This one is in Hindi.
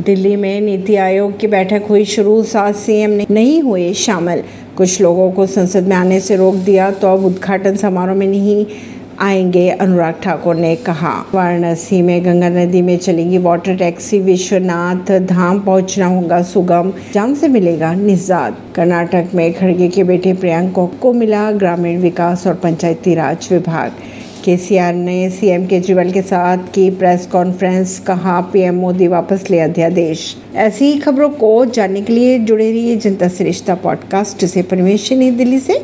दिल्ली में नीति आयोग की बैठक हुई, शुरू सात सीएम ने नहीं हुए शामिल। कुछ लोगों को संसद में आने से रोक दिया तो अब उद्घाटन समारोह में नहीं आएँगे, अनुराग ठाकुर ने कहा। वाराणसी में गंगा नदी में चलेगी वाटर टैक्सी, विश्वनाथ धाम पहुँचना होगा सुगम, जाम से मिलेगा निजात। कर्नाटक में खड़गे के बेटे प्रियंक को मिला ग्रामीण विकास और पंचायती राज विभाग। केसीआर ने सीएम केजरीवाल के साथ की प्रेस कॉन्फ्रेंस, कहा, पीएम मोदी वापस ले अध्यादेश. ऐसी खबरों को जानने के लिए जुड़े रहिए जनता रिश्ता पॉडकास्ट से परमेश नई दिल्ली से